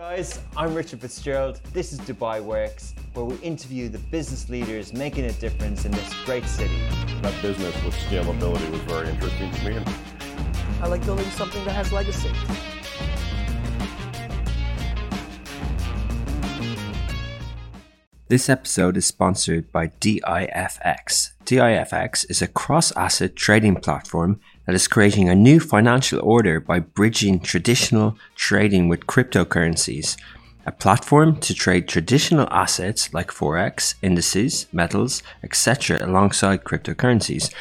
guys, I'm Richard Fitzgerald. This is Dubai Works, where we interview the business leaders making a difference in this great city. That business with scalability was very interesting to me. I like building something that has legacy. This episode is sponsored by DIFX. DIFX is a cross asset trading platform that is creating a new financial order by bridging traditional trading with cryptocurrencies. A platform to trade traditional assets like Forex, indices, metals, etc., alongside cryptocurrencies.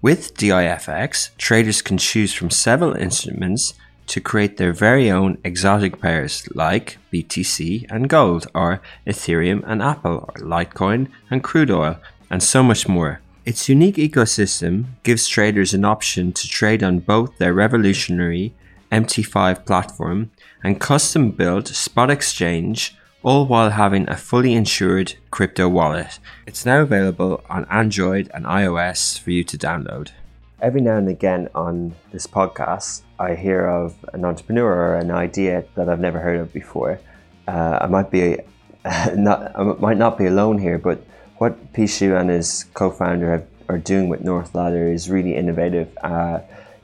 With DIFX, traders can choose from several instruments to create their very own exotic pairs like BTC and gold, or Ethereum and Apple, or Litecoin and crude oil, and so much more. Its unique ecosystem gives traders an option to trade on both their revolutionary MT5 platform and custom built spot exchange, all while having a fully insured crypto wallet. It's now available on Android and iOS for you to download. Every now and again on this podcast, I hear of an entrepreneur or an idea that I've never heard of before. Uh, I might be not, I might not be alone here, but what Pishu and his co-founder have, are doing with North Ladder is really innovative. Uh,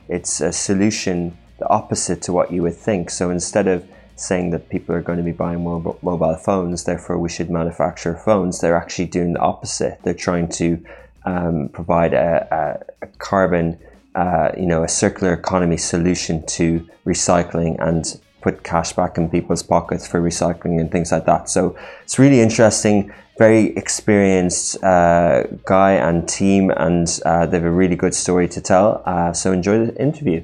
it's a solution the opposite to what you would think. So instead of saying that people are going to be buying more mobile phones, therefore we should manufacture phones, they're actually doing the opposite. They're trying to um, provide a, a, a carbon, uh, you know, a circular economy solution to recycling and put cash back in people's pockets for recycling and things like that. So it's really interesting. Very experienced uh, guy and team, and uh, they have a really good story to tell. Uh, so enjoy the interview.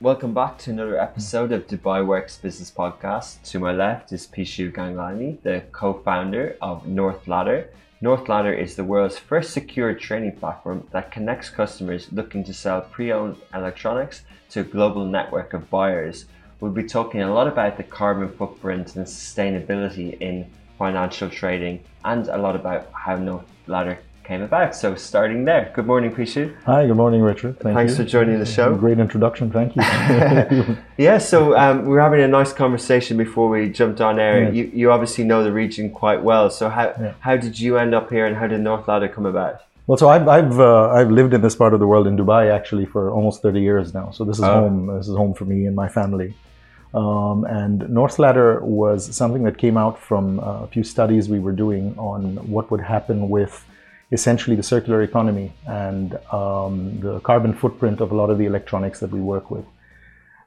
Welcome back to another episode of Dubai Works Business Podcast. To my left is Pishu Ganglani, the co-founder of North Ladder. North Ladder is the world's first secure trading platform that connects customers looking to sell pre-owned electronics to a global network of buyers. We'll be talking a lot about the carbon footprint and sustainability in financial trading and a lot about how North Ladder came about. So starting there, good morning, Pishu. Hi, good morning, Richard. Thank Thanks you. for joining the show. Great introduction, thank you. yeah, so um, we're having a nice conversation before we jumped on air. Yes. You, you obviously know the region quite well. So how, yeah. how did you end up here and how did North Ladder come about? Well, so I've I've uh, I've lived in this part of the world in Dubai actually for almost 30 years now. So this is oh. home. This is home for me and my family. Um, and North Ladder was something that came out from uh, a few studies we were doing on what would happen with essentially the circular economy and um, the carbon footprint of a lot of the electronics that we work with.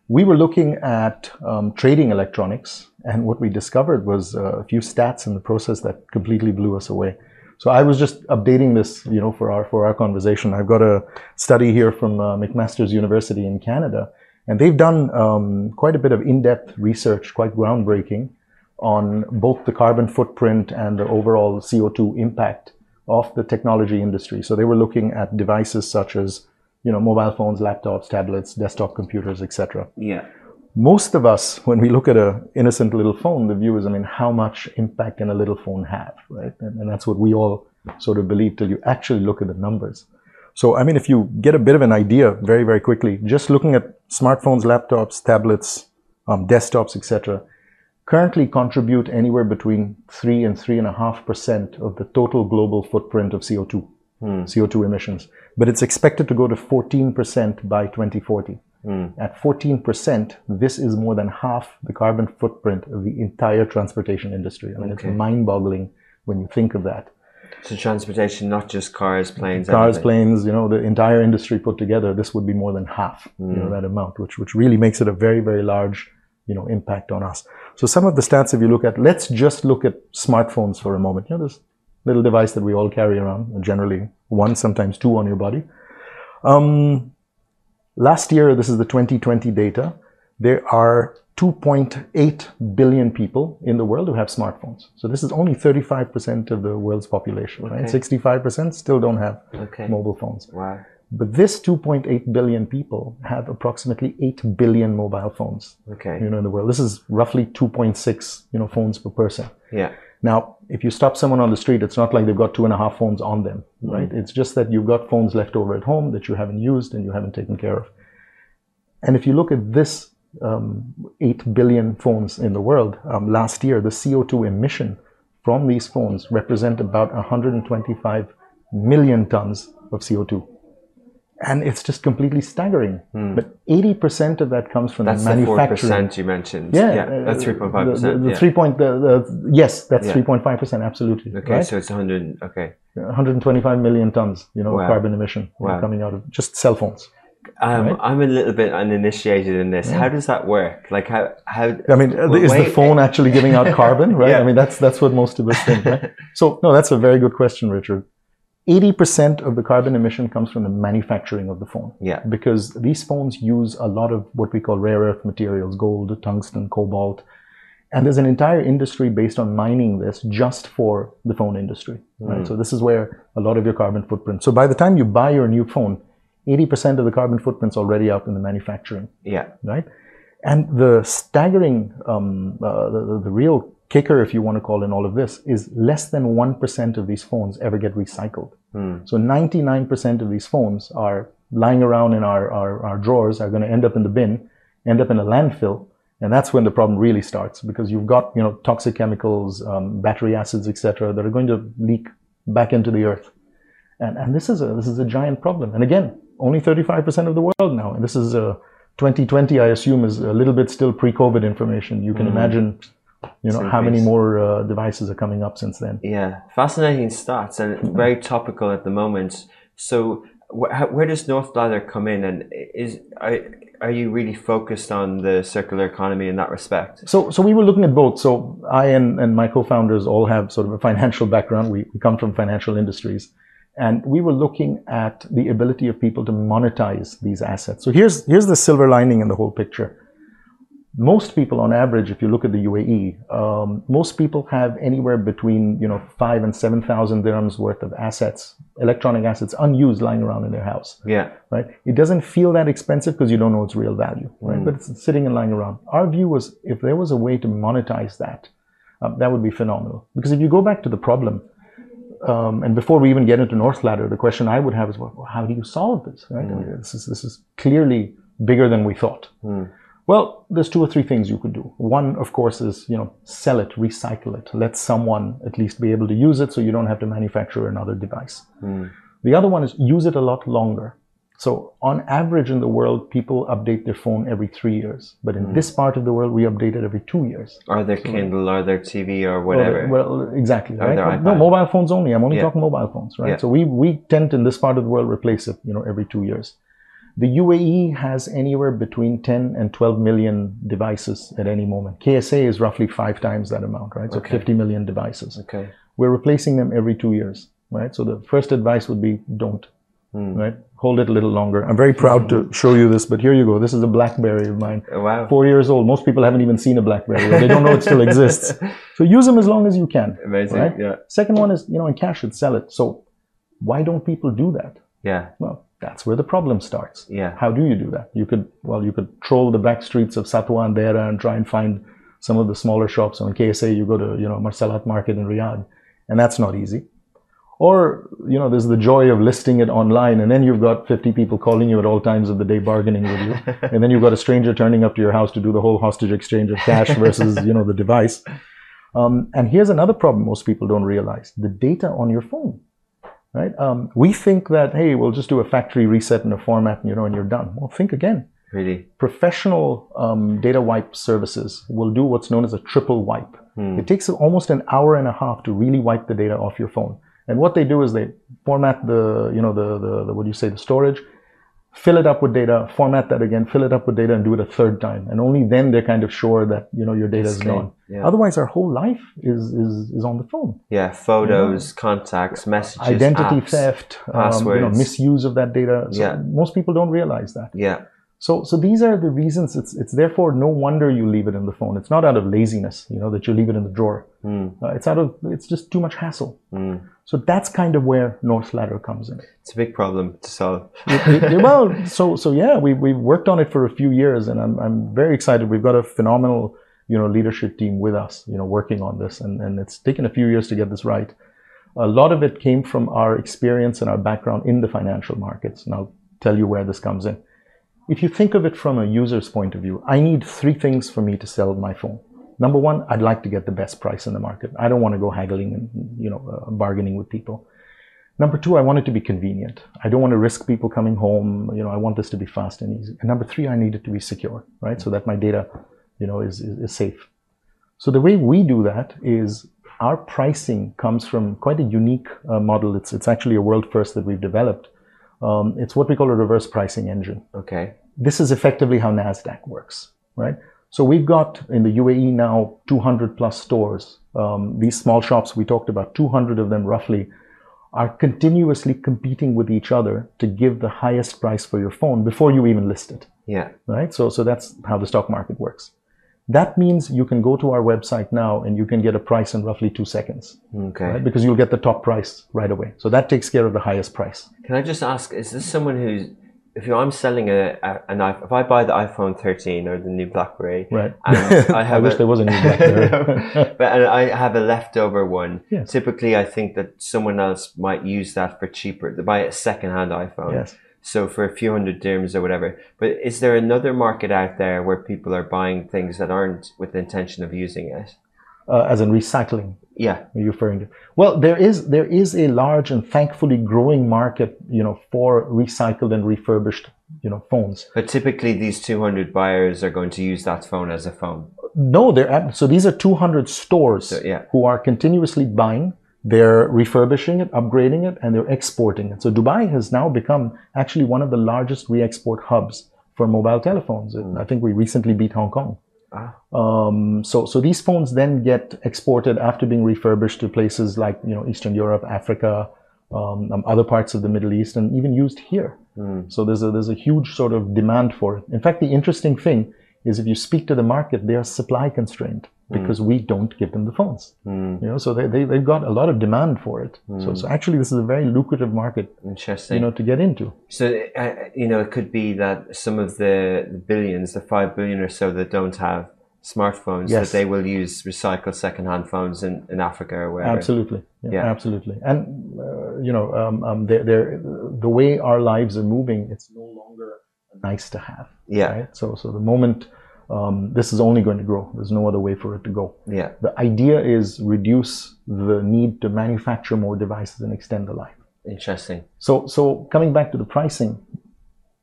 We were looking at um, trading electronics, and what we discovered was uh, a few stats in the process that completely blew us away. So I was just updating this, you know, for our for our conversation. I've got a study here from uh, McMaster's University in Canada, and they've done um, quite a bit of in-depth research, quite groundbreaking, on both the carbon footprint and the overall CO2 impact of the technology industry. So they were looking at devices such as, you know, mobile phones, laptops, tablets, desktop computers, etc. Yeah. Most of us, when we look at a innocent little phone, the view is, I mean, how much impact can a little phone have, right? And, and that's what we all sort of believe till you actually look at the numbers. So, I mean, if you get a bit of an idea very, very quickly, just looking at smartphones, laptops, tablets, um, desktops, etc., currently contribute anywhere between three and three and a half percent of the total global footprint of CO2, mm. CO2 emissions. But it's expected to go to 14% by 2040. Mm. At 14%, this is more than half the carbon footprint of the entire transportation industry. I mean, okay. it's mind-boggling when you think of that. So transportation, not just cars, planes. Cars, planes. You know, the entire industry put together, this would be more than half. Mm. You know hmm. that amount, which which really makes it a very very large you know impact on us. So some of the stats, if you look at, let's just look at smartphones for a moment. You know, this little device that we all carry around, generally one, sometimes two on your body. Um, last year, this is the 2020 data. There are 2.8 billion people in the world who have smartphones. So this is only 35% of the world's population, okay. right? 65% still don't have okay. mobile phones. Wow. But this 2.8 billion people have approximately 8 billion mobile phones. Okay. You know, in the world. This is roughly 2.6, you know, phones per person. Yeah. Now, if you stop someone on the street, it's not like they've got two and a half phones on them, mm-hmm. right? It's just that you've got phones left over at home that you haven't used and you haven't taken care of. And if you look at this um, 8 billion phones in the world, um, last year, the CO2 emission from these phones represent about 125 million tons of CO2 and it's just completely staggering. Hmm. But eighty percent of that comes from That's the the four manufacturing. percent you mentioned. yeah, yeah, uh, that's 3.5%. The, the yeah. three point, the, the, yes, that's Yeah. three point five percent, absolutely. Okay, right? so it's hundred. Okay, 125 million tons, you know, Wow. of carbon emission know, Wow. coming out of just cell phones. Um, Right. I'm a little bit uninitiated in this. How does that work? Like how how? I mean, uh, is the Wait- phone actually giving out carbon, right? Yeah. I mean, that's that's what most of us think, right? So, no, that's a very good question, Richard. 80% of the carbon emission comes from the manufacturing of the phone. Yeah. Because these phones use a lot of what we call rare earth materials, gold, tungsten, cobalt. And there's an entire industry based on mining this just for the phone industry, right? So this is where a lot of your carbon footprint. So by the time you buy your new phone, 80% of the carbon footprint's already out in the manufacturing Yeah, right? And the staggering, um, uh, the, the- real kicker, if you want to call in all of this, is less than 1% of these phones ever get recycled. So 99% of these phones are lying around in our, our, our drawers, are going to end up in the bin, end up in a landfill. And that's when the problem really starts because you've got, you know, toxic chemicals, um, battery acids, etc., that are going to leak back into the earth. And, and this is a this is a giant problem. And again, only 35% of the world now. And this is uh, 2020, I assume, is a little bit still pre-COVID information. You can imagine, you know, Some how many more uh, devices are coming up since then. yeah. Fascinating stats and very topical at the moment. So wh- how, where does North Ladder come in, and is are, are you really focused on the circular economy in that respect? So, so we were looking at both. So I and, and my co-founders all have sort of a financial background. We, we come from financial industries. And we were looking at the ability of people to monetize these assets. So here's, here's the silver lining in the whole picture. Most people on average, if you look at the UAE, um, most people have anywhere between, you know, five and 7,000 dirhams worth of assets, electronic assets unused lying around in their house Yeah, right? It doesn't feel that expensive because you don't know its real value, right? But it's sitting and lying around. Our view was if there was a way to monetize that, um, that would be phenomenal. Because if you go back to the problem, um, and before we even get into North Ladder, the question I would have is, well, how do you solve this, right? I mean, mm. this is this is clearly bigger than we thought. Mm. Well, there's two or three things you could do. One, of course, is you know sell it, recycle it, let someone at least be able to use it, so you don't have to manufacture another device. Mm. The other one is use it a lot longer. So on average in the world, people update their phone every three years. But in this part of the world, we update it every two years. Hmm. or their Kindle, or their TV, or whatever. Well, exactly. Or Right? No, mobile phones only. I'm only Yeah. talking mobile phones, right? Yeah. So we, we tend in this part of the world replace it, you know, every two years. The UAE has anywhere between 10 and 12 million devices at any moment. KSA is roughly five times that amount, right? So 50 million devices. okay. We're replacing them every two years, right? So the first advice would be don't, Hmm. right? Hold it a little longer. I'm very proud to show you this, but here you go. This is a BlackBerry of mine. Oh, wow. Four years old. Most people haven't even seen a BlackBerry. They don't know it still exists. So use them as long as you can. Amazing. Right? Yeah. Second one is, you know, in cash it, sell it. So why don't people do that? Yeah. Well, that's where the problem starts. Yeah. How do you do that? You could, well, you could troll the back streets of Satwa and Deira and try and find some of the smaller shops. So in KSA, you go to, you know, Marsalat Market in Riyadh, and that's not easy. Or, you know, there's the joy of listing it online, and then you've got 50 people calling you at all times of the day bargaining with you. and then you've got a stranger turning up to your house to do the whole hostage exchange of cash versus, you know, the device. Um, and here's another problem most people don't realize the data on your phone right? Um, we think that hey, we'll just do a factory reset in a format, and you know, and you're done. Well, think again. Really. Professional um, data wipe services will do what's known as a triple wipe. Hmm. It takes almost an hour and a half to really wipe the data off your phone. And what they do is they format the, you know, the, the, the what do you say, the storage, fill it up with data, format that again, fill it up with data, and do it a third time. And only then they're kind of sure that you know your data is gone. yeah. Otherwise, our whole life is is is on the phone Yeah. Photos, contacts, messages, identity apps. theft, um, you know, passwords. misuse of that data. So Yeah. most people don't realize that. Yeah. So, so these are the reasons. It's it's therefore no wonder you leave it in the phone. It's not out of laziness, you know, that you leave it in the drawer. Hmm. Uh, it's out of it's just too much hassle. So that's kind of where North Ladder comes in. It's a big problem to solve. Well, so so yeah, we we've worked on it for a few years, and I'm I'm very excited. We've got a phenomenal you know leadership team with us, you know, working on this, and and it's taken a few years to get this right. A lot of it came from our experience and our background in the financial markets, and I'll tell you where this comes in. if you think of it from a user's point of view, I need three things for me to sell my phone. Number one, I'd like to get the best price in the market. I don't want to go haggling and you know uh, bargaining with people. Number two, I want it to be convenient. I don't want to risk people coming home. You know, I want this to be fast and easy. And number three, I need it to be secure, right? So that my data, you know, is, is, is safe. So the way we do that is our pricing comes from quite a unique uh, model. It's, it's actually a world first that we've developed. Um, it's what we call a reverse pricing engine. Okay. This is effectively how NASDAQ works, right? So we've got in the UAE now 200 plus stores. Um, these small shops we talked about, 200 of them roughly, are continuously competing with each other to give the highest price for your phone before you even list it. Yeah. Right? So, so that's how the stock market works. That means you can go to our website now and you can get a price in roughly two seconds. Okay. Right? Because you'll get the top price right away. So that takes care of the highest price. Can I just ask, is this someone who's, if I'm selling a, a an iPhone, if I buy the iPhone 13 or the new BlackBerry, Right. and I I wish a, there was a new BlackBerry. but and I have a leftover one. Typically, I think that someone else might use that for cheaper. They buy a second-hand iPhone. yes. So for a few hundred dirhams or whatever. But is there another market out there where people are buying things that aren't with the intention of using it? Uh, as in recycling. Yeah. are you referring to? Well, there is there is a large and thankfully growing market, you know, for recycled and refurbished, you know, phones. But typically, these 200 buyers are going to use that phone as a phone. No, they're so these are 200 stores So, yeah. who are continuously buying. They're refurbishing it, upgrading it, and they're exporting it. So Dubai has now become actually one of the largest re-export hubs for mobile telephones. And I think we recently beat Hong Kong. Um, so, so these phones then get exported after being refurbished to places like you know Eastern Europe, Africa, um, um, other parts of the Middle East, and even used here. So there's a there's a huge sort of demand for it. In fact, the interesting thing is if you speak to the market, they are supply constrained because we don't give them the phones. You know, so they, they they've got a lot of demand for it. So, so actually, this is a very lucrative market, Interesting. you know, to get into. So, uh, you know, it could be that some of the, the billions, the five billion or so that don't have smartphones, Yes. that they will use recycled second-hand phones in, in Africa or wherever. Absolutely, yeah, Yeah. absolutely. And uh, you know, um, um, they're, they're, the way our lives are moving, it's no longer nice to have. Yeah. Right? So, so the moment um, this is only going to grow. There's no other way for it to go. Yeah. The idea is reduce the need to manufacture more devices and extend the life. Interesting. So, so coming back to the pricing,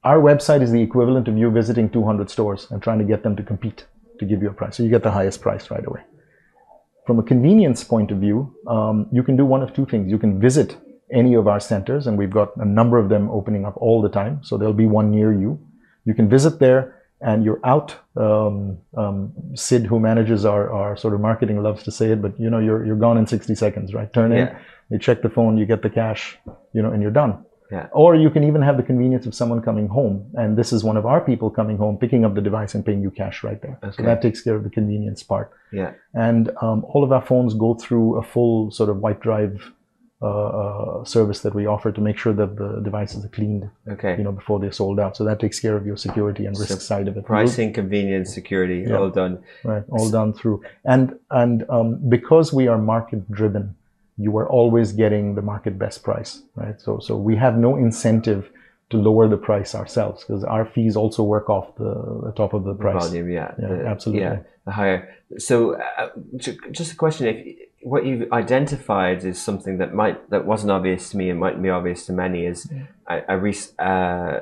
our website is the equivalent of you visiting 200 stores and trying to get them to compete to give you a price. So you get the highest price right away. From a convenience point of view, um, you can do one of two things. You can visit any of our centers, and we've got a number of them opening up all the time. So there'll be one near you. You can visit there, and you're out. Um, um, Sid, who manages our, our sort of marketing, loves to say it, but you know, you're you're gone in 60 seconds, right? Turn in, you check the phone, you get the cash, you know, and you're done. Yeah. Or you can even have the convenience of someone coming home, and this is one of our people coming home, picking up the device and paying you cash right there. Okay. So that takes care of the convenience part. Yeah. And um, all of our phones go through a full sort of white drive uh, uh, service that we offer to make sure that the devices are cleaned, Okay. you know, before they're sold out. So that takes care of your security and risk side of it. Pricing, convenience, security, Yeah. all done. right all done through and and um, because we are market driven you are always getting the market best price right so so we have no incentive to lower the price ourselves because our fees also work off the, the top of the price Volume, yeah. Yeah, The- absolutely. Yeah, the higher. So, uh, just a question: If what you've identified is something that might that wasn't obvious to me and mightn't be obvious to many is a, a rec- uh,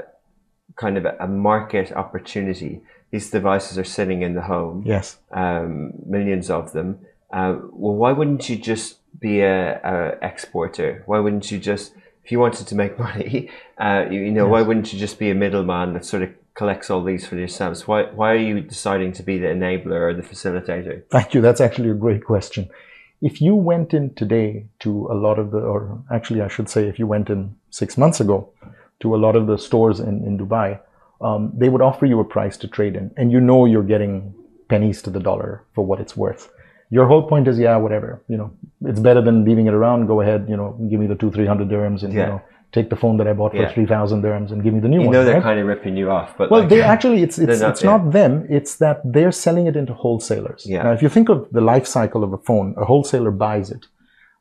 kind of a, a market opportunity. These devices are sitting in the home, yes um, millions of them. Uh, well, why wouldn't you just be a, a exporter? Why wouldn't you just, if you wanted to make money, uh, you, you know, why wouldn't you just be a middleman that sort of collects all these for yourselves? Why why are you deciding to be the enabler or the facilitator? Thank you. That's actually a great question. If you went in today to a lot of the, or actually, I should say, if you went in six months ago to a lot of the stores in, in Dubai, um, they would offer you a price to trade in, and you know you're getting pennies to the dollar for what it's worth. Your whole point is, yeah, whatever, you know, it's better than leaving it around. Go ahead, you know, give me the two, three hundred dirhams, and Yeah. you know, take the phone that I bought for Yeah. three thousand dirhams and give me the new You one. know they're right? kind of ripping you off, but Well, like, they actually it's it's, not, it's not them. It's that they're selling it into wholesalers. Yeah. Now, if you think of the life cycle of a phone, a wholesaler buys it,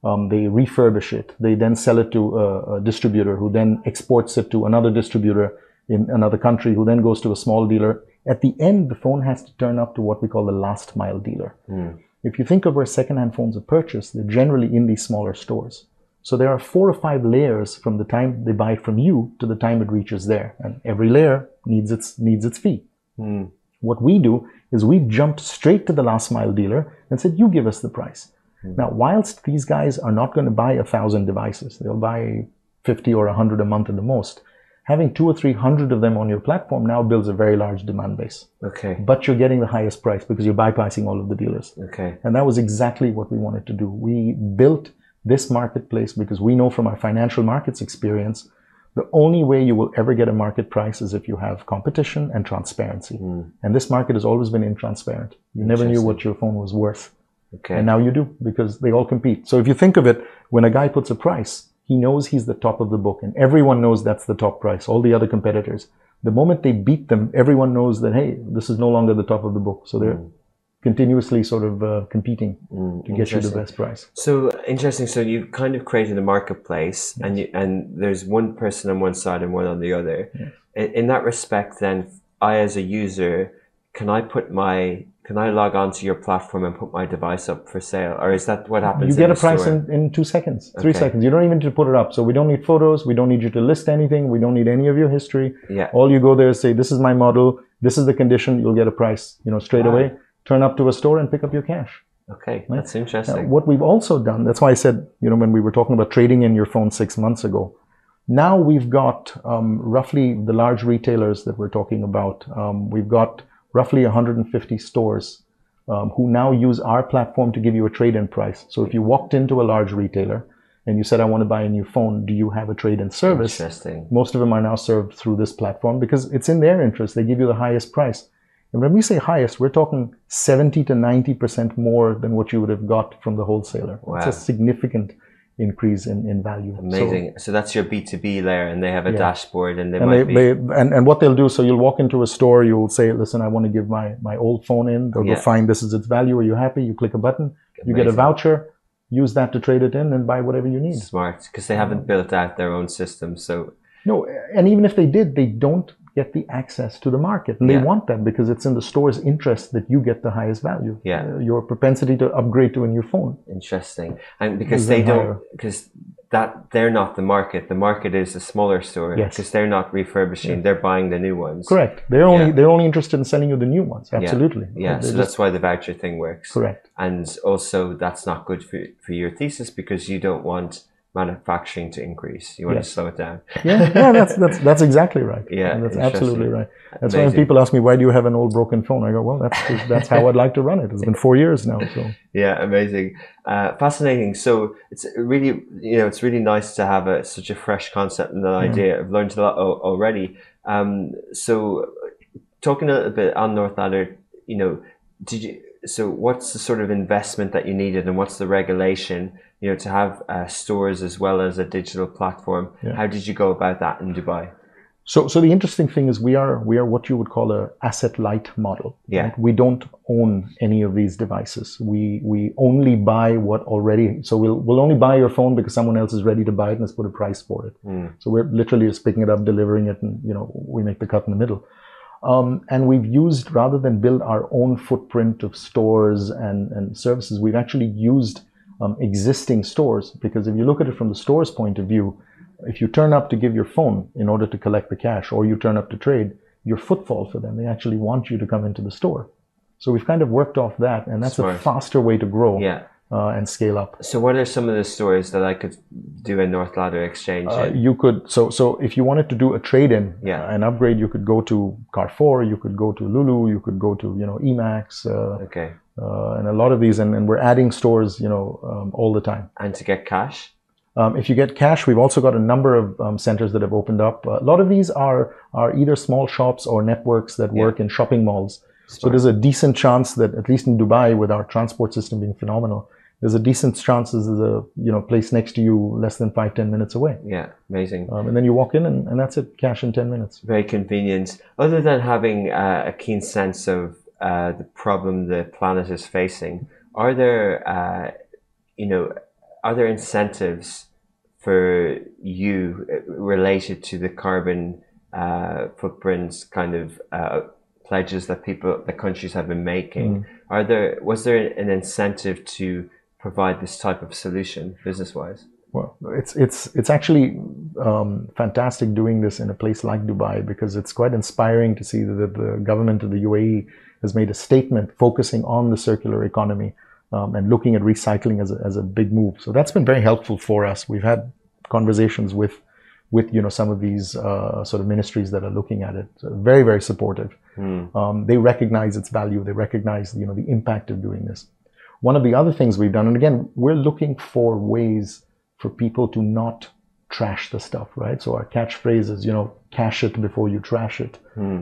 um, they refurbish it, they then sell it to a, a distributor who then exports it to another distributor in another country who then goes to a small dealer. At the end, the phone has to turn up to what we call the last mile dealer. If you think of where secondhand phones are purchased, they're generally in these smaller stores. So there are four or five layers from the time they buy it from you to the time it reaches there, and every layer needs its needs its fee. Hmm. What we do is we jumped straight to the last mile dealer and said, "You give us the price." Hmm. Now, whilst these guys are not going to buy a thousand devices, they'll buy fifty or a hundred a month at the most. Having two or three hundred of them on your platform now builds a very large demand base. Okay. But you're getting the highest price because you're bypassing all of the dealers. Okay. And that was exactly what we wanted to do. We built this marketplace because we know from our financial markets experience, the only way you will ever get a market price is if you have competition and transparency. Hmm. And this market has always been intransparent. You never knew what your phone was worth. Okay. And now you do because they all compete. So if you think of it, when a guy puts a price, he knows he's the top of the book and everyone knows that's the top price, all the other competitors. The moment they beat them, everyone knows that, hey, this is no longer the top of the book. So they're hmm. Continuously sort of uh, competing to get you the best price. So interesting. So you've kind of created a marketplace, and you and there's one person on one side and one on the other. In, in that respect, then I, as a user, can I put my can I log on to your platform and put my device up for sale, or is that what happens? You get a price in, in two seconds, three Okay. seconds. You don't even need to put it up. So we don't need photos. We don't need you to list anything. We don't need any of your history. Yeah. All you go there is say, this is my model. This is the condition. You'll get a price, you know, straight Wow. away. Turn up to a store and pick up your cash. Okay, that's Now, interesting. what we've also done, that's why I said, you know, when we were talking about trading in your phone six months ago, now we've got um, roughly the large retailers that we're talking about. Um, we've got roughly 150 stores um, who now use our platform to give you a trade-in price. So if you walked into a large retailer and you said, I want to buy a new phone, do you have a trade-in service? Interesting. Most of them are now served through this platform because it's in their interest. They give you the highest price. And when we say highest, we're talking 70 to 90% more than what you would have got from the wholesaler. Wow. It's a significant increase in, in value. Amazing. So, that's your B two B layer, and they have a Yeah. dashboard, and they and might they, be they and, and what they'll do, so you'll walk into a store, you'll say, listen, I want to give my, my old phone in. They'll Yeah. go find this is its value. Are you happy? You click a button, Amazing. you get a voucher, use that to trade it in and buy whatever you need. smart because they haven't um, built out their own system. So No, and even if they did, they don't get the access to the market. And Yeah. they want that because it's in the store's interest that you get the highest value. Yeah. Uh, your propensity to upgrade to a new phone. interesting, and because they don't, because that they're not the market. The market is a smaller store Yes. because they're not refurbishing; they're buying the new ones. Correct. They're only Yeah. they're only interested in selling you the new ones. Absolutely. Yeah, They're so just- that's why the voucher thing works. correct. And also, that's not good for for your thesis because you don't want manufacturing to increase. You want to slow it down. Yeah, yeah, that's that's that's exactly right. Yeah, that's absolutely right. That's why when people ask me why do you have an old broken phone, I go, well, that's that's how I'd like to run it. It's been four years now, so Yeah, amazing, uh, fascinating. So it's really, you know, it's really nice to have a, such a fresh concept and an idea. I've learned a lot al- already. Um, so talking a little bit on North Ladder, you know, did you? So what's the sort of investment that you needed, and what's the regulation, you know, to have uh, stores as well as a digital platform? Yeah. How did you go about that in Dubai? So, so the interesting thing is we are we are what you would call a asset light model. Yeah. right? We don't own any of these devices. We we only buy what already. So we'll we'll only buy your phone because someone else is ready to buy it and has put a price for it. So we're literally just picking it up, delivering it, and you know we make the cut in the middle. Um, and we've used rather than build our own footprint of stores and and services, we've actually used um, existing stores because if you look at it from the store's point of view, if you turn up to give your phone in order to collect the cash or you turn up to trade, your footfall for them. They actually want you to come into the store. So we've kind of worked off that, and that's Smart. a faster way to grow Yeah. Uh, and scale up. So what are some of the stores that I could do a North Ladder exchange Uh, you could so so if you wanted to do a trade in, Yeah. an upgrade, you could go to Carrefour, you could go to Lulu, you could go to you know Emax, uh, Okay. uh, and a lot of these, and, and we're adding stores, you know, um, all the time. And to get cash? Um, if you get cash, we've also got a number of um, centers that have opened up. a lot of these are are either small shops or networks that work in shopping malls. So there's a decent chance that at least in Dubai, with our transport system being phenomenal, there's a decent chance there's a you know place next to you less than five ten minutes away, Yeah, amazing. um, and then you walk in and, and that's it, cash in ten minutes. very convenient. Other than having uh, a keen sense of uh, the problem the planet is facing, are there, uh, you know, are there incentives for you uh, related to the carbon uh, footprints kind of uh, pledges that people, the countries have been making. Are there was there an incentive to provide this type of solution business wise? Well, it's it's it's actually um, fantastic doing this in a place like Dubai because it's quite inspiring to see that the government of the UAE has made a statement focusing on the circular economy um, and looking at recycling as a, as a big move. So that's been very helpful for us. We've had conversations with with you know some of these uh, sort of ministries that are looking at it. So very very supportive. Um, they recognize its value. They recognize you know the impact of doing this. One of the other things we've done, and again, we're looking for ways for people to not trash the stuff, right? So our catchphrase is, you know, cash it before you trash it,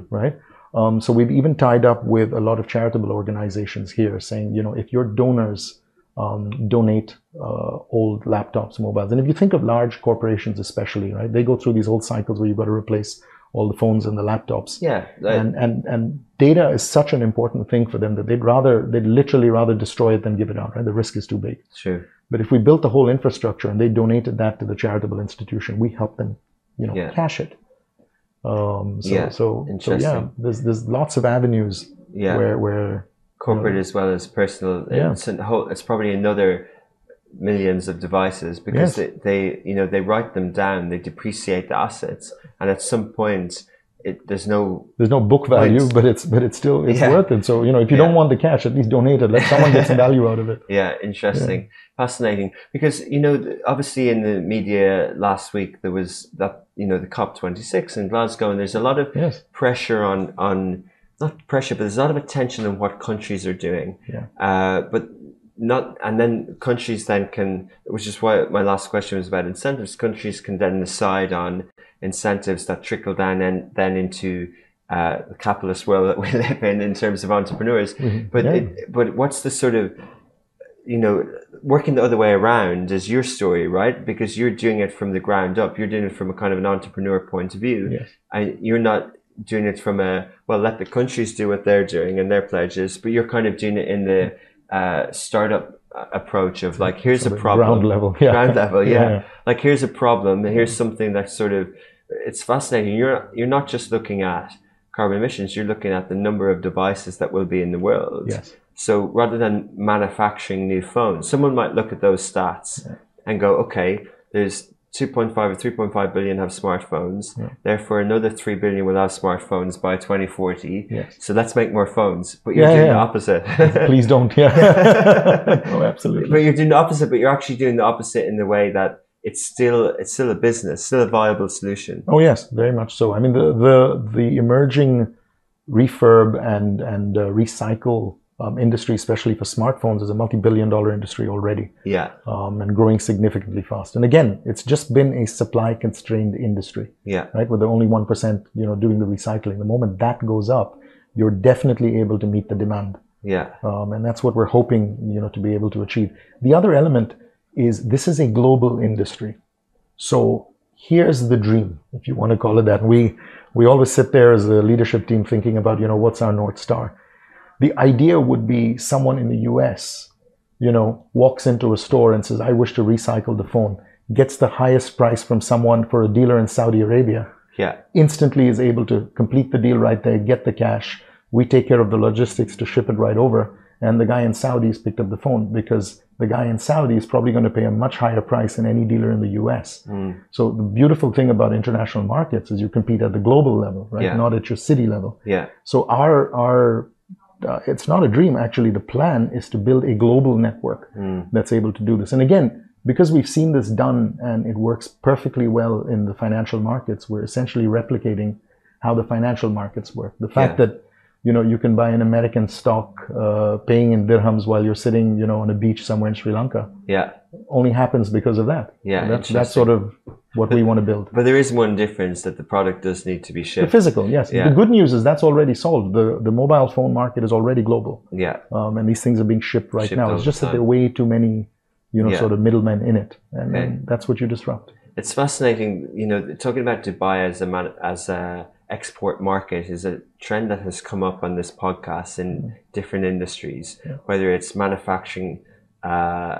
right? Um, so we've even tied up with a lot of charitable organizations here saying, you know, if your donors um, donate uh, old laptops, mobiles, and if you think of large corporations especially, right, they go through these old cycles where you've got to replace all the phones and the laptops. Yeah, and, and, and data is such an important thing for them that they'd rather, they'd literally rather destroy it than give it out, right? The risk is too big. True. But if we built the whole infrastructure and they donated that to the charitable institution, we help them, you know, Yeah. cash it. Um, so, Yeah, so, so yeah, there's there's lots of avenues Yeah. where where corporate as well as personal. Yeah. It's, a whole, it's probably another millions of devices because Yes. they, they, you know, they write them down, they depreciate the assets, and at some point, it there's no there's no book value, but it's but it's still it's Yeah. worth it. So you know, if you Yeah. don't want the cash, at least donate it. Let someone get some value out of it. Yeah, interesting, fascinating. Because you know, obviously in the media last week there was that you know the COP twenty six in Glasgow, and there's a lot of Yes. pressure on on not pressure, but there's a lot of attention on what countries are doing. Yeah. Uh, but not, and then countries then can, which is why my last question was about incentives. Countries can then decide on incentives that trickle down and then into uh, the capitalist world that we live in in terms of entrepreneurs. But Yeah. it, but what's the sort of you know, working the other way around is your story, right? Because you're doing it from the ground up. You're doing it from a kind of an entrepreneur point of view. Yes. And you're not doing it from a, well, let the countries do what they're doing and their pledges, but you're kind of doing it in the uh, startup approach of like, here's a problem. ground level, yeah. Ground level, yeah. Yeah, yeah. Like, here's a problem. and Here's something that's sort of, it's fascinating. You're, you're not just looking at carbon emissions, you're looking at the number of devices that will be in the world. Yes. So rather than manufacturing new phones, someone might look at those stats and go, okay, there's 2.5 or 3.5 billion have smartphones. Therefore, another 3 billion will have smartphones by 2040. Yes. So let's make more phones. But you're Yeah, doing yeah. the opposite. Please don't. Yeah. no, absolutely. but you're doing the opposite, but you're actually doing the opposite in the way that it's still it's still a business, still a viable solution. Oh yes, very much so. I mean, the the the emerging refurb and and uh, recycle um, industry, especially for smartphones, is a multi-billion-dollar industry already, Yeah, um, and growing significantly fast. And again, it's just been a supply-constrained industry, yeah, right? With the only one percent, you know, doing the recycling. The moment that goes up, you're definitely able to meet the demand. yeah, um, and that's what we're hoping you know to be able to achieve. The other element is this is a global industry, so here's the dream, if you want to call it that. We we always sit there as a leadership team thinking about you know what's our north star. The idea would be someone in the U.S. you know walks into a store and says, "I wish to recycle the phone," gets the highest price from someone for a dealer in Saudi Arabia yeah, instantly is able to complete the deal right there, get the cash. We take care of the logistics to ship it right over. And the guy in Saudi's picked up the phone because the guy in Saudi is probably going to pay a much higher price than any dealer in the US. Mm. So the beautiful thing about international markets is you compete at the global level, right? Yeah. Not at your city level. yeah, So our our it's not a dream actually. The plan is to build a global network that's able to do this. And again, because we've seen this done and it works perfectly well in the financial markets, we're essentially replicating how the financial markets work. The fact Yeah. that you know you can buy an American stock uh, paying in dirhams while you're sitting you know on a beach somewhere in Sri Lanka yeah. only happens because of that. Yeah, that's that's interesting. sort of what we want to build. But there is one difference that the product does need to be The shipped. physical, yes. Yeah. The good news is that's already solved. The the mobile phone market is already global, Yeah, um, and these things are being shipped right Shipped now. It's the just that there are way too many, you know, Yeah. sort of middlemen in it, and, Okay. and that's what you disrupt. it's fascinating. You know, talking about Dubai as a man, as a export market is a trend that has come up on this podcast in different industries, whether it's manufacturing uh,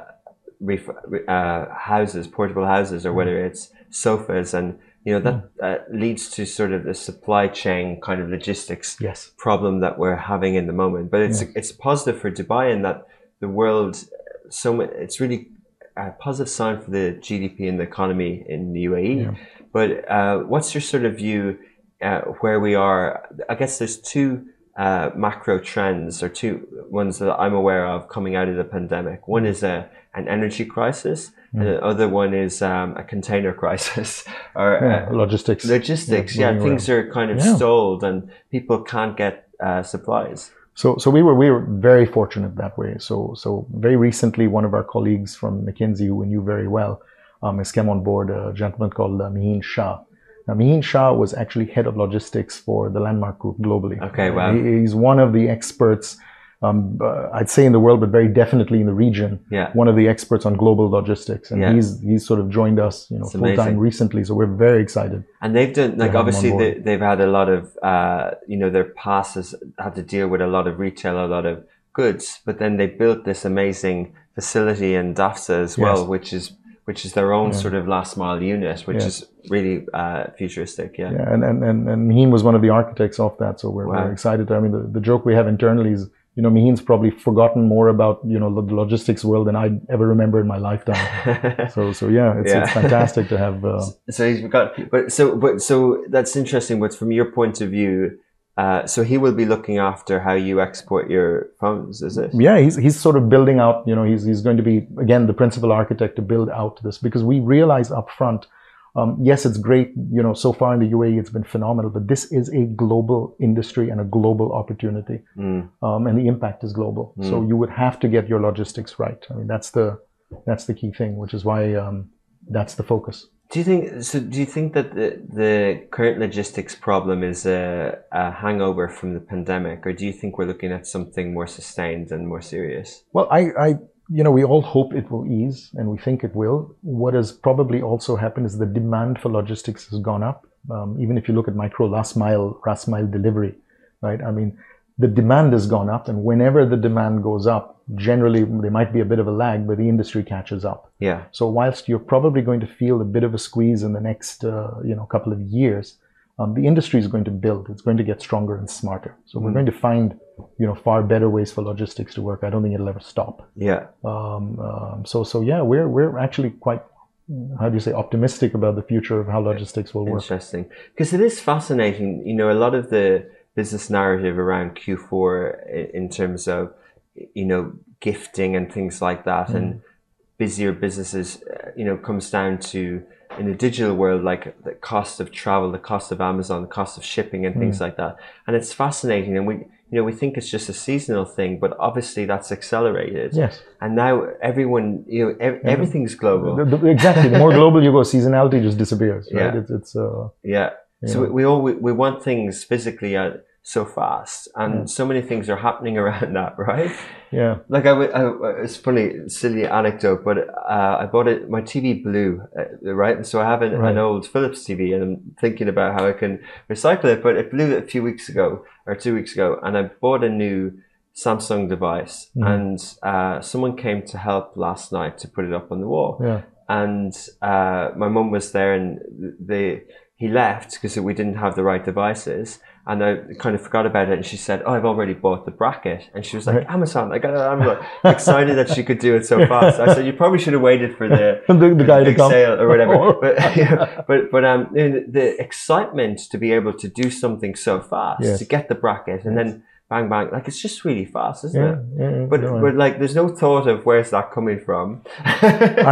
ref- uh, houses, portable houses, or whether it's sofas and you know that uh, leads to sort of the supply chain kind of logistics Yes. problem that we're having in the moment. But it's Yeah. it's positive for Dubai in that the world so it's really a positive sign for the GDP and the economy in the UAE. Yeah. But uh, what's your sort of view uh, where we are? I guess there's two uh, macro trends or two ones that I'm aware of coming out of the pandemic. One is a an energy crisis, and the other one is um, a container crisis or Yeah, uh, logistics. logistics. Yeah, Yeah, things are kind of Yeah. stalled and people can't get uh, supplies. So, so we were we were very fortunate that way. So, so very recently, one of our colleagues from McKinsey, who we knew very well, um, has come on board. A gentleman called uh, Mihin Shah. Now, Mihin Shah was actually head of logistics for the Landmark Group globally. Okay, wow. He- he's one of the experts. Um, uh, I'd say in the world, but very definitely in the region. Yeah. One of the experts on global logistics, and Yeah. he's he's sort of joined us, you know, full time recently. So we're very excited. And they've done like have obviously they, they've had a lot of uh, you know their passes had to deal with a lot of retail, a lot of goods, but then they built this amazing facility in DAFZA as well, Yes. which is which is their own sort of last mile unit, which Yeah. is really uh, futuristic. Yeah. Yeah, and, and, and, and Mihin was one of the architects of that, so we're, Wow. we're excited. I mean, the, the joke we have internally is, you know, Mihin's probably forgotten more about, you know, the logistics world than I ever remember in my lifetime. so, so yeah, it's, Yeah. it's fantastic to have. Uh, so he's got, but so, but so that's interesting. But from your point of view, uh, so he will be looking after how you export your phones, is it? yeah, he's, he's sort of building out, you know, he's, he's going to be, again, the principal architect to build out this because we realize up front, um, yes, it's great, you know, so far in the UAE, it's been phenomenal, but this is a global industry and a global opportunity. Mm. um, and the impact is global. So you would have to get your logistics right. I mean, that's the that's the key thing, which is why um, that's the focus. Do you think so? Do you think that the, the current logistics problem is a, a hangover from the pandemic, or do you think we're looking at something more sustained and more serious? Well, I, I, you know, we all hope it will ease, and we think it will. What has probably also happened is the demand for logistics has gone up. Um, even if you look at micro last mile, last mile delivery, right? I mean, the demand has gone up, and whenever the demand goes up, generally there might be a bit of a lag, but the industry catches up. Yeah, So whilst you're probably going to feel a bit of a squeeze in the next, uh, you know, couple of years, um, the industry is going to build. It's going to get stronger and smarter. So we're going to find, you know, far better ways for logistics to work. I don't think it'll ever stop. yeah, Um, um, so so yeah, we're we're actually quite, how do you say, optimistic about the future of how logistics will work. interesting. Because it is fascinating. You know, a lot of the business narrative around Q4 in terms of you know gifting and things like that, and busier businesses, uh, you know, comes down to in the digital world, like the cost of travel, the cost of Amazon, the cost of shipping, and things like that. And it's fascinating, and we, you know, we think it's just a seasonal thing, but obviously that's accelerated. Yes. And now everyone, you know, ev- everything's global. The- the- exactly. The more global you go, seasonality just disappears. Right? Yeah. It's, it's uh, Yeah. So Yeah. we, we all we, we want things physically uh, so fast, and Mm. so many things are happening around that, right? yeah. Like I, it's funny, silly anecdote, but uh, I bought it. My TV blew, uh, right? And so I have an, Right. an old Philips TV, and I'm thinking about how I can recycle it. But it blew a few weeks ago or two weeks ago, and I bought a new Samsung device, Mhm. and uh, someone came to help last night to put it up on the wall Yeah. and uh, my mum was there and they he left because we didn't have the right devices and I kind of forgot about it and she said oh I've already bought the bracket and she was like Right. Amazon I got it on Amazon excited that she could do it so fast I said you probably should have waited for the The, the guy to big come. sale or whatever but yeah, but but um the excitement to be able to do something so fast Yes. to get the bracket and then bang bang like it's just really fast isn't Yeah, it yeah, but No, but like there's no thought of where's that coming from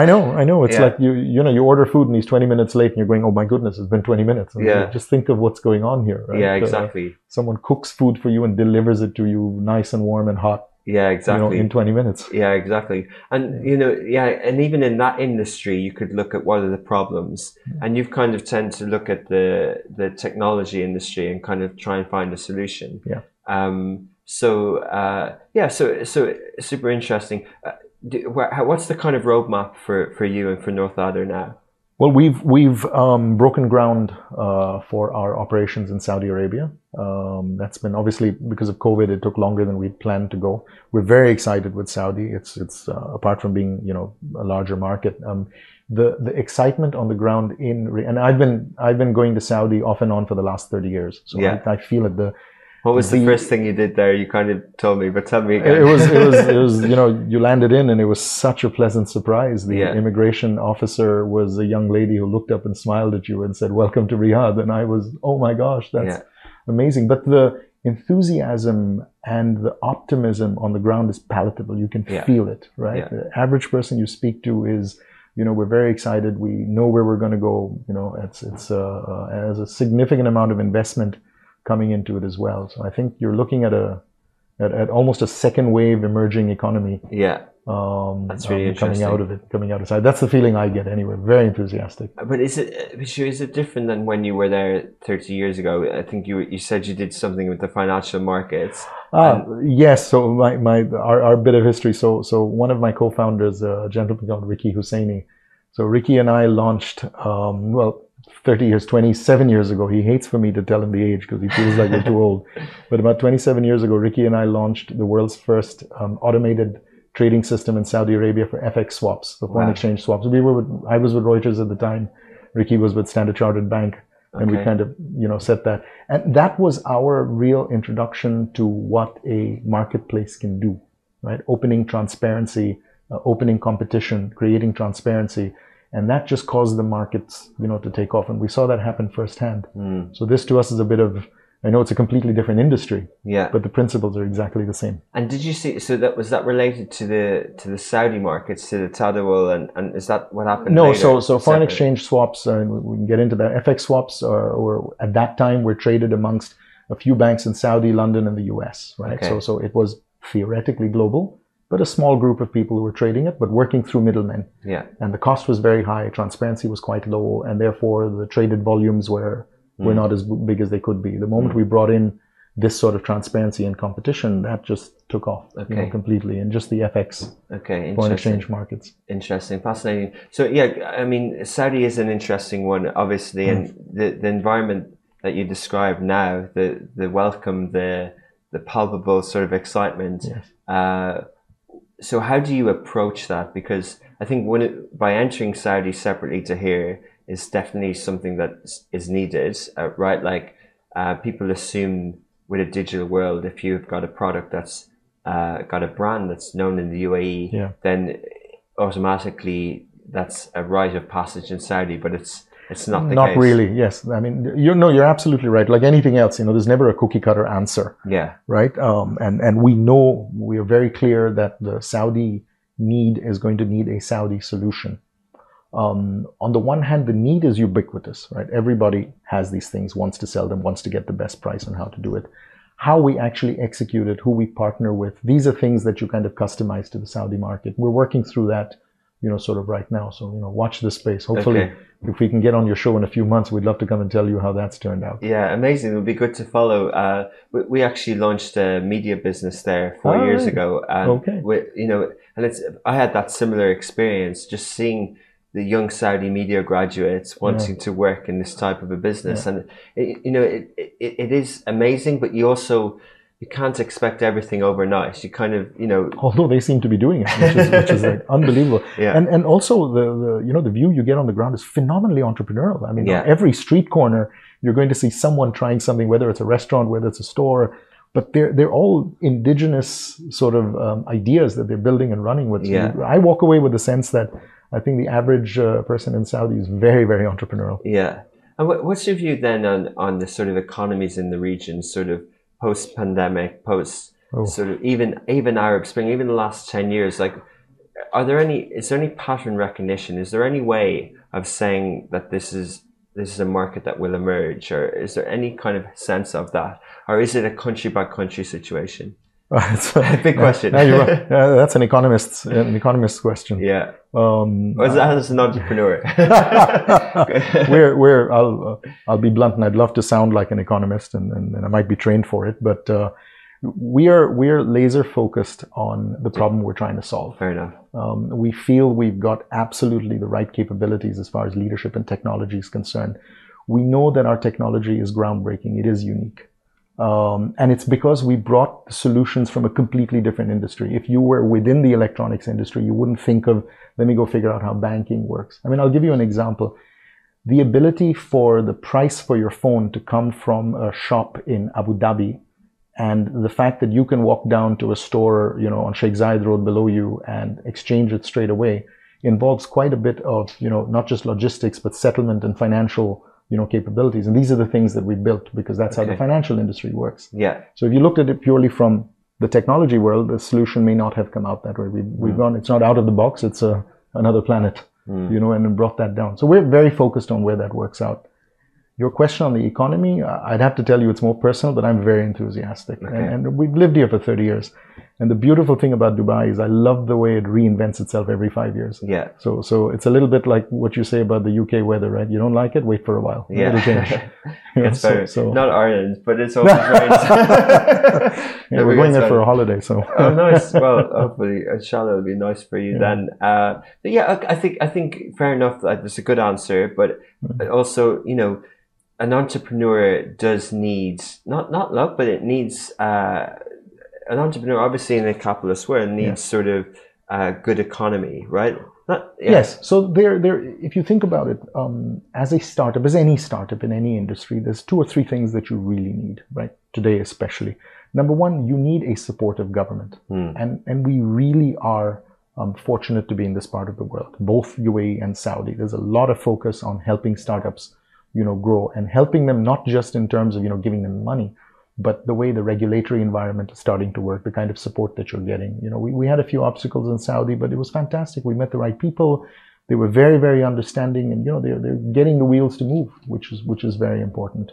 I know, I know. It's Yeah. like you, you know, you order food and he's 20 minutes late and you're going, oh my goodness, it's been 20 minutes. And Yeah. Just think of what's going on here. Right? yeah Uh, exactly someone cooks food for you and delivers it to you nice and warm and hot, yeah exactly you know, in 20 minutes. Yeah, exactly. And you know, yeah, and even in that industry, you could look at what are the problems, and you've kind of tend to look at the the technology industry and kind of try and find a solution. Yeah. Um. So, uh, yeah. So, so super interesting. Uh, do, how- what's the kind of roadmap for for you and for North Ladder now? Well, we've we've um, broken ground uh, for our operations in Saudi Arabia. Um, that's been obviously because of COVID. It took longer than we'd planned to go. We're very excited with Saudi. It's it's uh, apart from being you know a larger market. Um, the the excitement on the ground in and I've been I've been going to Saudi off and on for the last thirty years. So Yeah. I, I feel it. The What was the The- first thing you did there? You kind of told me, but tell me again. it was it was it was you know you landed in and it was such a pleasant surprise. The Yeah. immigration officer was a young lady who looked up and smiled at you and said, "Welcome to Riyadh," and I was oh my gosh, that's Yeah. amazing. But the enthusiasm and the optimism on the ground is palatable. You can Yeah. feel it, right? The average person you speak to is, you know, we're very excited. We know where we're going to go. You know, it's it's uh, uh, has a significant amount of investment coming into it as well. So I think you're looking at a at, at almost a second wave emerging economy. yeah. Um, That's really um, coming out of it, coming out of it. That's the feeling I get anyway. Very enthusiastic. But is it Bashir, is it different than when you were there 30 years ago? I think you you said you did something with the financial markets. Ah, yes. So my, my our, our bit of history. So so one of my co-founders, a gentleman called Ricky Husseini. So Ricky and I launched um, well. 30 years, 27 years ago. He hates for me to tell him the age because he feels like we're too old. But about 27 years ago, Ricky and I launched the world's first um, automated trading system in Saudi Arabia for FX swaps, for foreign Wow. exchange swaps. We were with, I was with Reuters at the time. Ricky was with Standard Chartered Bank and we kind of you know set that and that was our real introduction to what a marketplace can do right opening transparency uh, opening competition creating transparency and that just caused the markets you know to take off and we saw that happen firsthand Hmm. so this to us is a bit of i know it's a completely different industry Yeah. but the principles are exactly the same And did you see? So that was that related to the to the Saudi markets, to the Tadawul, and, and is that what happened? No, later? so so foreign Separate? exchange swaps, uh, and we we can get into that. FX swaps, are, or at that time, were traded amongst a few banks in Saudi, London, and the U.S. Right. Okay. So so it was theoretically global, but a small group of people who were trading it, but working through middlemen. Yeah. And the cost was very high. Transparency was quite low, and therefore the traded volumes were were Mm. not as big as they could be. The moment we brought in this sort of transparency and competition, that just took off you know, completely, and just the FX Okay. foreign exchange markets. Interesting, fascinating. So yeah, I mean, Saudi is an interesting one, obviously, and the, the environment that you describe now, the the welcome, the the palpable sort of excitement. Yes. Uh, so how do you approach that? Because I think when it, by entering Saudi separately to here is definitely something that is- needed, uh, right? Like uh, people assume with a digital world, if you've got a product that's uh, got a brand that's known in the UAE, Yeah. then automatically that's a rite of passage in Saudi, but it's it's not the Not case. really. Yes, I mean, you know, you're absolutely right. Like anything else, you know, there's never a cookie cutter answer, Yeah, right? Um, and and we know we are very clear that the Saudi need is going to need a Saudi solution. Um, on the one hand, the need is ubiquitous, right? Everybody has these things, wants to sell them, wants to get the best price on how to do it. How we actually execute it, who we partner with, these are things that you kind of customize to the Saudi market. We're working through that, you know, sort of right now. So, you know, watch this space. Hopefully, Okay. if we can get on your show in a few months, we'd love to come and tell you how that's turned out. yeah, amazing. It would be good to follow. Uh, we, we actually launched a media business there four Oh, years right. ago, and Okay. we, you know, and it's I had that similar experience, just seeing the young Saudi media graduates wanting to work in this type of a business, and it, you know, it, it it is amazing, but you also you can't expect everything overnight. You kind of, you know, Although they seem to be doing it, which is, which is like unbelievable. Yeah. And and also the, the you know the view you get on the ground is phenomenally entrepreneurial. I mean, Yeah. on every street corner you're going to see someone trying something, whether it's a restaurant, whether it's a store, but they're they're all indigenous sort of um, ideas that they're building and running with. Yeah. I walk away with the sense that I think the average uh, person in Saudi is very very entrepreneurial. Yeah. And what, what's your view then on, on the sort of economies in the region, sort of post pandemic, post Oh. sort of even even Arab Spring, even the last ten years? Like, are there any? Is there any pattern recognition? Is there any way of saying that this is this is a market that will emerge, or is there any kind of sense of that, or is it a country by country situation? Big question. Yeah, you're right. Yeah, that's an economist's an economist's question. Yeah. Um, Or that as an entrepreneur? we're we're I'll uh, I'll be blunt and I'd love to sound like an economist and, and, and I might be trained for it, but uh, we are we are laser focused on the problem we're trying to solve. Fair enough. Um, we feel we've got absolutely the right capabilities as far as leadership and technology is concerned. We know that our technology is groundbreaking. It is unique. Um, and it's because we brought solutions from a completely different industry. If you were within the electronics industry, you wouldn't think of, let me go figure out how banking works. I mean, I'll give you an example. The ability for the price for your phone to come from a shop in Abu Dhabi and the fact that you can walk down to a store, you know, on Sheikh Zayed Road below you and exchange it straight away involves quite a bit of, you know, not just logistics, but settlement and financial, you know, capabilities. And these are the things that we built because that's Okay. how the financial industry works. Yeah. So if you looked at it purely from the technology world, the solution may not have come out that way. We, We've gone, it's not out of the box, it's a, another planet, you know, and brought that down. So we're very focused on where that works out. Your question on the economy, uh, I'd have to tell you it's more personal, but I'm very enthusiastic. And, and we've lived here for 30 years. And the beautiful thing about Dubai is I love the way it reinvents itself every five years. Yeah. So, so it's a little bit like what you say about the UK weather, right? You don't like it, wait for a while. Yeah. It'll change. You know, so- so- Not Ireland, but it's always rains. yeah, we're going there for a holiday, so. oh, nice. Well, hopefully, inshallah, it'll be nice for you Yeah. then. Uh, but yeah, I, I think I think fair enough. That that's a good answer, but Mm-hmm. also, you know, an entrepreneur does need not not luck, but it needs uh, an entrepreneur. Obviously, in a capitalist world, needs sort of uh, good economy, right? Not, yeah. Yes. So there, there. If you think about it, um, as a startup, as any startup in any industry, there's two or three things that you really need, right? Today, especially. Number one, you need a supportive government, and and we really are um, fortunate to be in this part of the world, both UAE and Saudi. There's a lot of focus on helping startups, you know, grow and helping them not just in terms of you know giving them money, but the way the regulatory environment is starting to work, the kind of support that you're getting. You know, we, we had a few obstacles in Saudi, but it was fantastic. We met the right people. They were very, very understanding, and you know, they're they're getting the wheels to move, which is which is very important.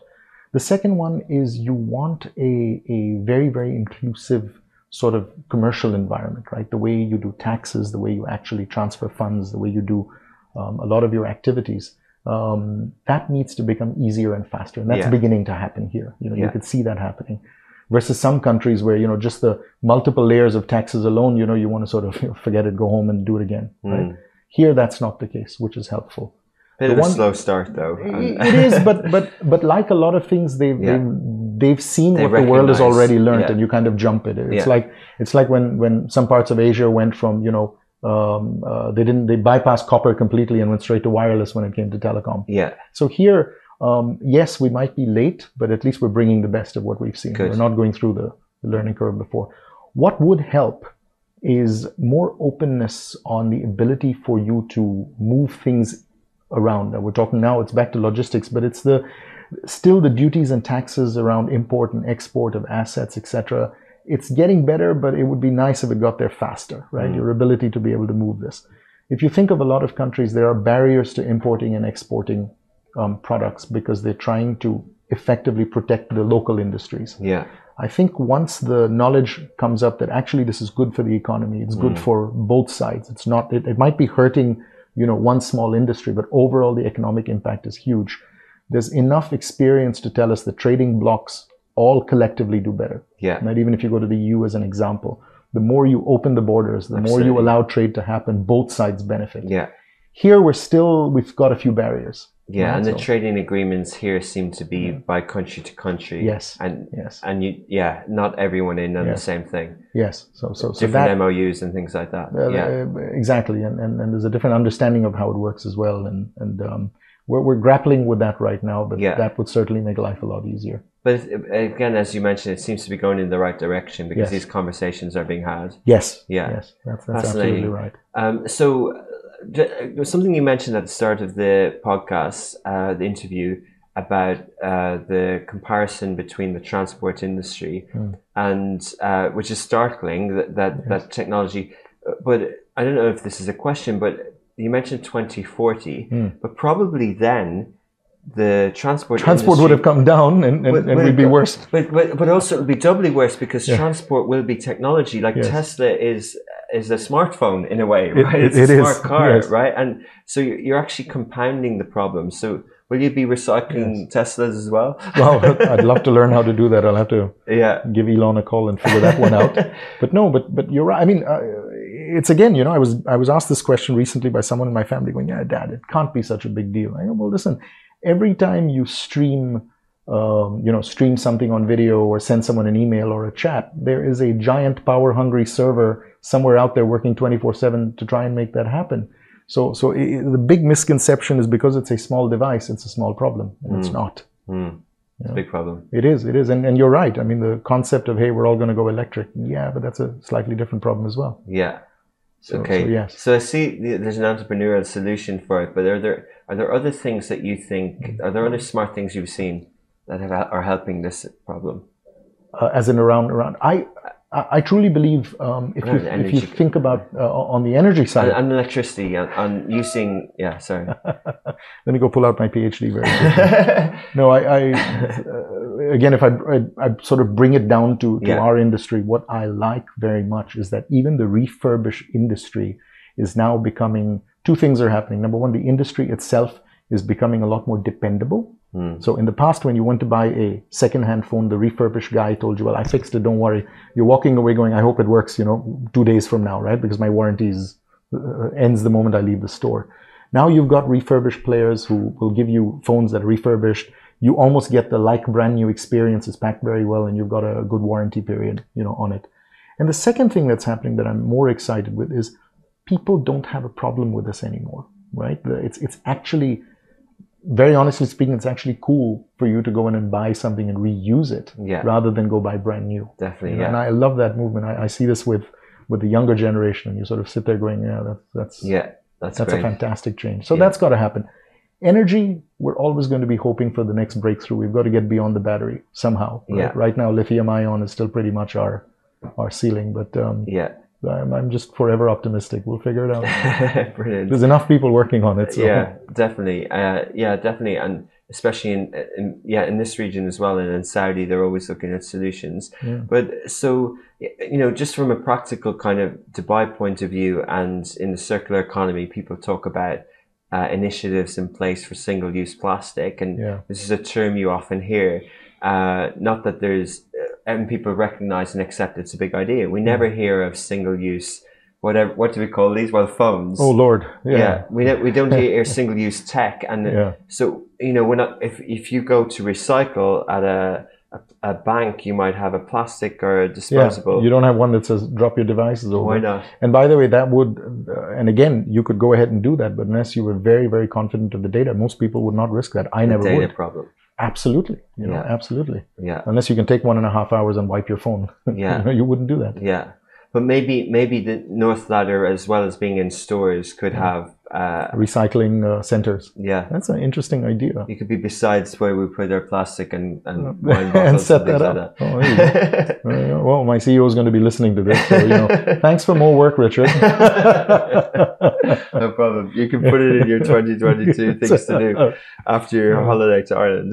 The second one is you want a a very, very inclusive sort of commercial environment, right? The way you do taxes, the way you actually transfer funds, the way you do um, a lot of your activities. Um, that needs to become easier and faster, and that's Yeah. beginning to happen here. You know, you could see that happening. Versus some countries where you know just the multiple layers of taxes alone, you know, you want to sort of you know, forget it, go home and do it again. Right? Here, that's not the case, which is helpful. Bit The of a one- slow start, though. It- is, but but but like a lot of things, they've Yeah. they've, they've seen They what the world has already learned, yeah. and you kind of jump it. It's Yeah. like it's like when when some parts of Asia went from you know um, uh, they didn't they bypassed copper completely and went straight to wireless when it came to telecom. yeah. So here, um, yes, we might be late, but at least we're bringing the best of what we've seen. Good. We're not going through the, the learning curve before. What would help is more openness on the ability for you to move things around. Now, we're talking now, it's back to logistics, but it's the still the duties and taxes around import and export of assets, etc. It's getting better, but it would be nice if it got there faster, right? Your ability to be able to move this. If you think of a lot of countries, there are barriers to importing and exporting um, products because they're trying to effectively protect the local industries. Yeah. I think once the knowledge comes up that actually this is good for the economy, it's good for both sides. It's not, it, it might be hurting, you know, one small industry, but overall the economic impact is huge. There's enough experience to tell us that trading blocks all collectively do better. Yeah. Right? Even if you go to the EU as an example, the more you open the borders, the more you allow trade to happen, both sides benefit. Yeah. Here we're still, we've got a few barriers. Yeah, Right, and the so- trading agreements here seem to be by country to country. Yes, and yes. and you, yeah, not everyone in on Yeah. the same thing. Yes. So, so, so Different that, MOUs and things like that. Uh, yeah, exactly, and, and and there's a different understanding of how it works as well, and and um, we're we're grappling with that right now, but Yeah. that would certainly make life a lot easier. But again, as you mentioned, it seems to be going in the right direction because Yes. these conversations are being had. Yes. Yeah. Yes. That's that's absolutely right. Um, so, uh, j- there was something you mentioned at the start of the podcast, uh, the interview, about uh, the comparison between the transport industry Hmm. and uh, which is startling that that, that technology. uh, But I don't know if this is a question, but you mentioned 2040, Hmm. but probably then the transport Transport would have come down, and, and, Would- and would we'd be worse. But, but but also it'll be doubly worse because Yeah. transport will be technology. Like Yes. Tesla is is a smartphone in a way, right? it- it's it a is, smart car, yes. right? And so you're you're actually compounding the problem. So will you be recycling Teslas as well? well, I'd love to learn how to do that. I'll have to yeah. give Elon a call and figure that one out. but no, but but you're right. I mean, uh, it's again, you know, I was I was asked this question recently by someone in my family, going, "Yeah, Dad, it can't be such a big deal." I go, "Well, listen, every time you stream." Um, you know, stream something on video or send someone an email or a chat, there is a giant power hungry server somewhere out there working 24 7 to try and make that happen. So, so it, the big misconception is because it's a small device, it's a small problem, and mm. it's not. Mm. It's a big problem. It is, it is. And, and you're right. I mean, the concept of, hey, we're all going to go electric. Yeah, but that's a slightly different problem as well. Yeah. So, okay. So, yes. So I see there's an entrepreneurial solution for it, but there are there are there other things that you think are there other smart things you've seen that have, are helping this problem? Uh, as in around around, I I truly believe um, if, you, if you think about uh, on the energy side and, and electricity and, and, using yeah sorry let me go pull out my PhD very quickly. no I, I uh, again if I, I, I sort of bring it down to, to yeah. our industry what I like very much is that even the refurbish industry is now becoming two things are happening number one the industry itself is becoming a lot more dependable Mm. So in the past, when you went to buy a second-hand phone, the refurbished guy told you, "Well, I fixed it. Don't worry." You're walking away going, "I hope it works." You know, two days from now, right? Because my warranty uh, ends the moment I leave the store. Now you've got refurbished players who will give you phones that are refurbished. You almost get the like brand new experience. It's packed very well, and you've got a good warranty period, you know, on it. And the second thing that's happening that I'm more excited with is people don't have a problem with this anymore, right? It's it's actually very honestly speaking, it's actually cool for you to go in and buy something and reuse it yeah. rather than go buy brand new. Definitely, yeah. And I love that movement. I, I, see this with with the younger generation, and you sort of sit there going, "Yeah, that's that's yeah, that's that's great. a fantastic change." So yeah. that's got to happen. Energy, we're always going to be hoping for the next breakthrough. We've got to get beyond the battery somehow. Right? Yeah. Right now, lithium ion is still pretty much our our ceiling, but um, yeah I'm, I'm just forever optimistic. We'll figure it out. Brilliant. There's enough people working on it. So. Yeah, definitely. Uh, yeah, definitely. And especially in, in, yeah in this region as well, and in Saudi, they're always looking at solutions. Yeah. But so you know, just from a practical kind of Dubai point of view, and in the circular economy, people talk about. Uh, initiatives in place for single-use plastic, and yeah. this is a term you often hear. Uh, not that there's and people recognize and accept it's a big idea. We never hear of single use, whatever. What do we call these? Well, phones. Oh Lord, yeah. yeah we don't, we don't hear single use tech, and yeah. so you know, when if if you go to recycle at a a, a bank, you might have a plastic or a disposable. Yeah, you don't have one that says drop your devices over. Why not? And by the way, that would, uh, and again, you could go ahead and do that, but unless you were very, very confident of the data, most people would not risk that. I the never data would. problem. Absolutely, you know, Yeah. absolutely. Yeah. Unless you can take one and a half hours and wipe your phone, Yeah. you, know, you wouldn't do that. Yeah. But maybe maybe the North Ladder, as well as being in stores, could mm. have uh, Recycling uh, centers. yeah. That's an interesting idea. You could be besides where we put our plastic and and and wine bottles set and that up. Oh, you go. Uh, well, my CEO is going to be listening to this, so you know, thanks for more work, Richard. no problem. You can put it in your 2022 things to do after your holiday to Ireland.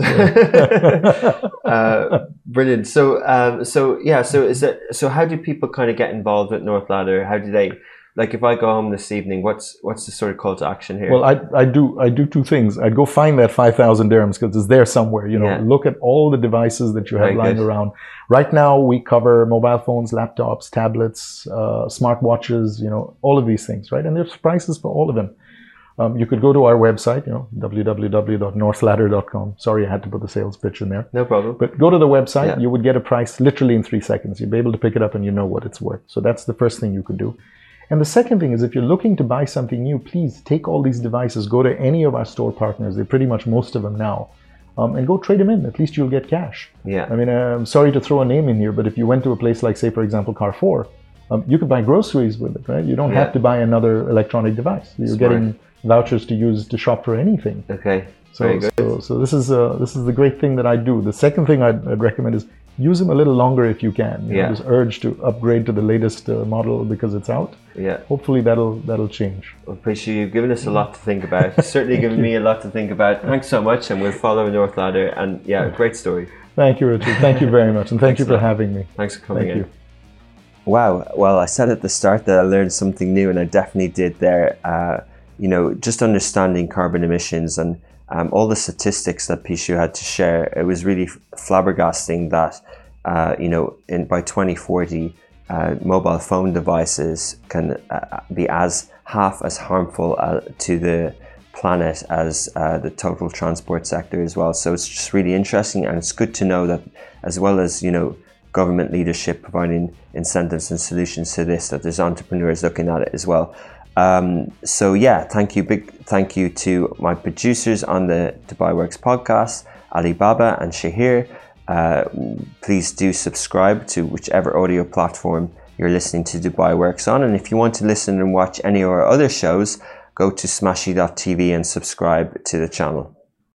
uh, brilliant. So, um, so yeah. So is it? So how do people kind of get involved with North Ladder? How do they? Like, if I go home this evening, what's what's the sort of call to action here? Well, I, I do I do two things. I'd go find that five thousand dirhams because it's there somewhere. You know, Yeah. look at all the devices that you have Very lying good. around. Right now, we cover mobile phones, laptops, tablets, uh, smartwatches. You know, all of these things, right? And there's prices for all of them. Um, you could go to our website, you know, www.northladder.com. Sorry, I had to put the sales pitch in there. no problem. But go to the website, Yeah. you would get a price literally in three seconds. You'd be able to pick it up and you know what it's worth. So that's the first thing you could do. And the second thing is if you're looking to buy something new, please take all these devices, go to any of our store partners, they're pretty much most of them now, um, and go trade them in. At least you'll get cash. Yeah. I mean, uh, I'm sorry to throw a name in here, but if you went to a place like, say, for example, Carrefour, um, you could buy groceries with it, right? You don't Yeah. have to buy another electronic device. You're Smart. getting vouchers to use to shop for anything. Okay. So, so, so this is uh, this is the great thing that I do. The second thing I'd, I'd recommend is use them a little longer if you can. You know, this urge to upgrade to the latest uh, model because it's out. Yeah. Hopefully that'll that'll change. Well, appreciate you've given us a lot to think about. Certainly given me a lot to think about. Thanks so much, and we'll follow North Ladder. And yeah, great story. Thank you, Richard. Thank you very much, and thank you for lot. having me. Thanks for coming Thank in. you. Wow. Well, I said at the start that I learned something new, and I definitely did there. Uh, you know, just understanding carbon emissions and um, all the statistics that Pishu had to share, it was really flabbergasting that, uh, you know, in by 2040, uh, mobile phone devices can uh, be as half as harmful uh, to the planet as uh, the total transport sector as well. So it's just really interesting, and it's good to know that, as well as you know, government leadership providing incentives and solutions to this, that there's entrepreneurs looking at it as well. Um, so yeah, thank you, big thank you to my producers on the Dubai Works podcast, Alibaba and Shahir. Uh, please do subscribe to whichever audio platform you're listening to Dubai Works on. And if you want to listen and watch any of our other shows, go to smashi.tv and subscribe to the channel.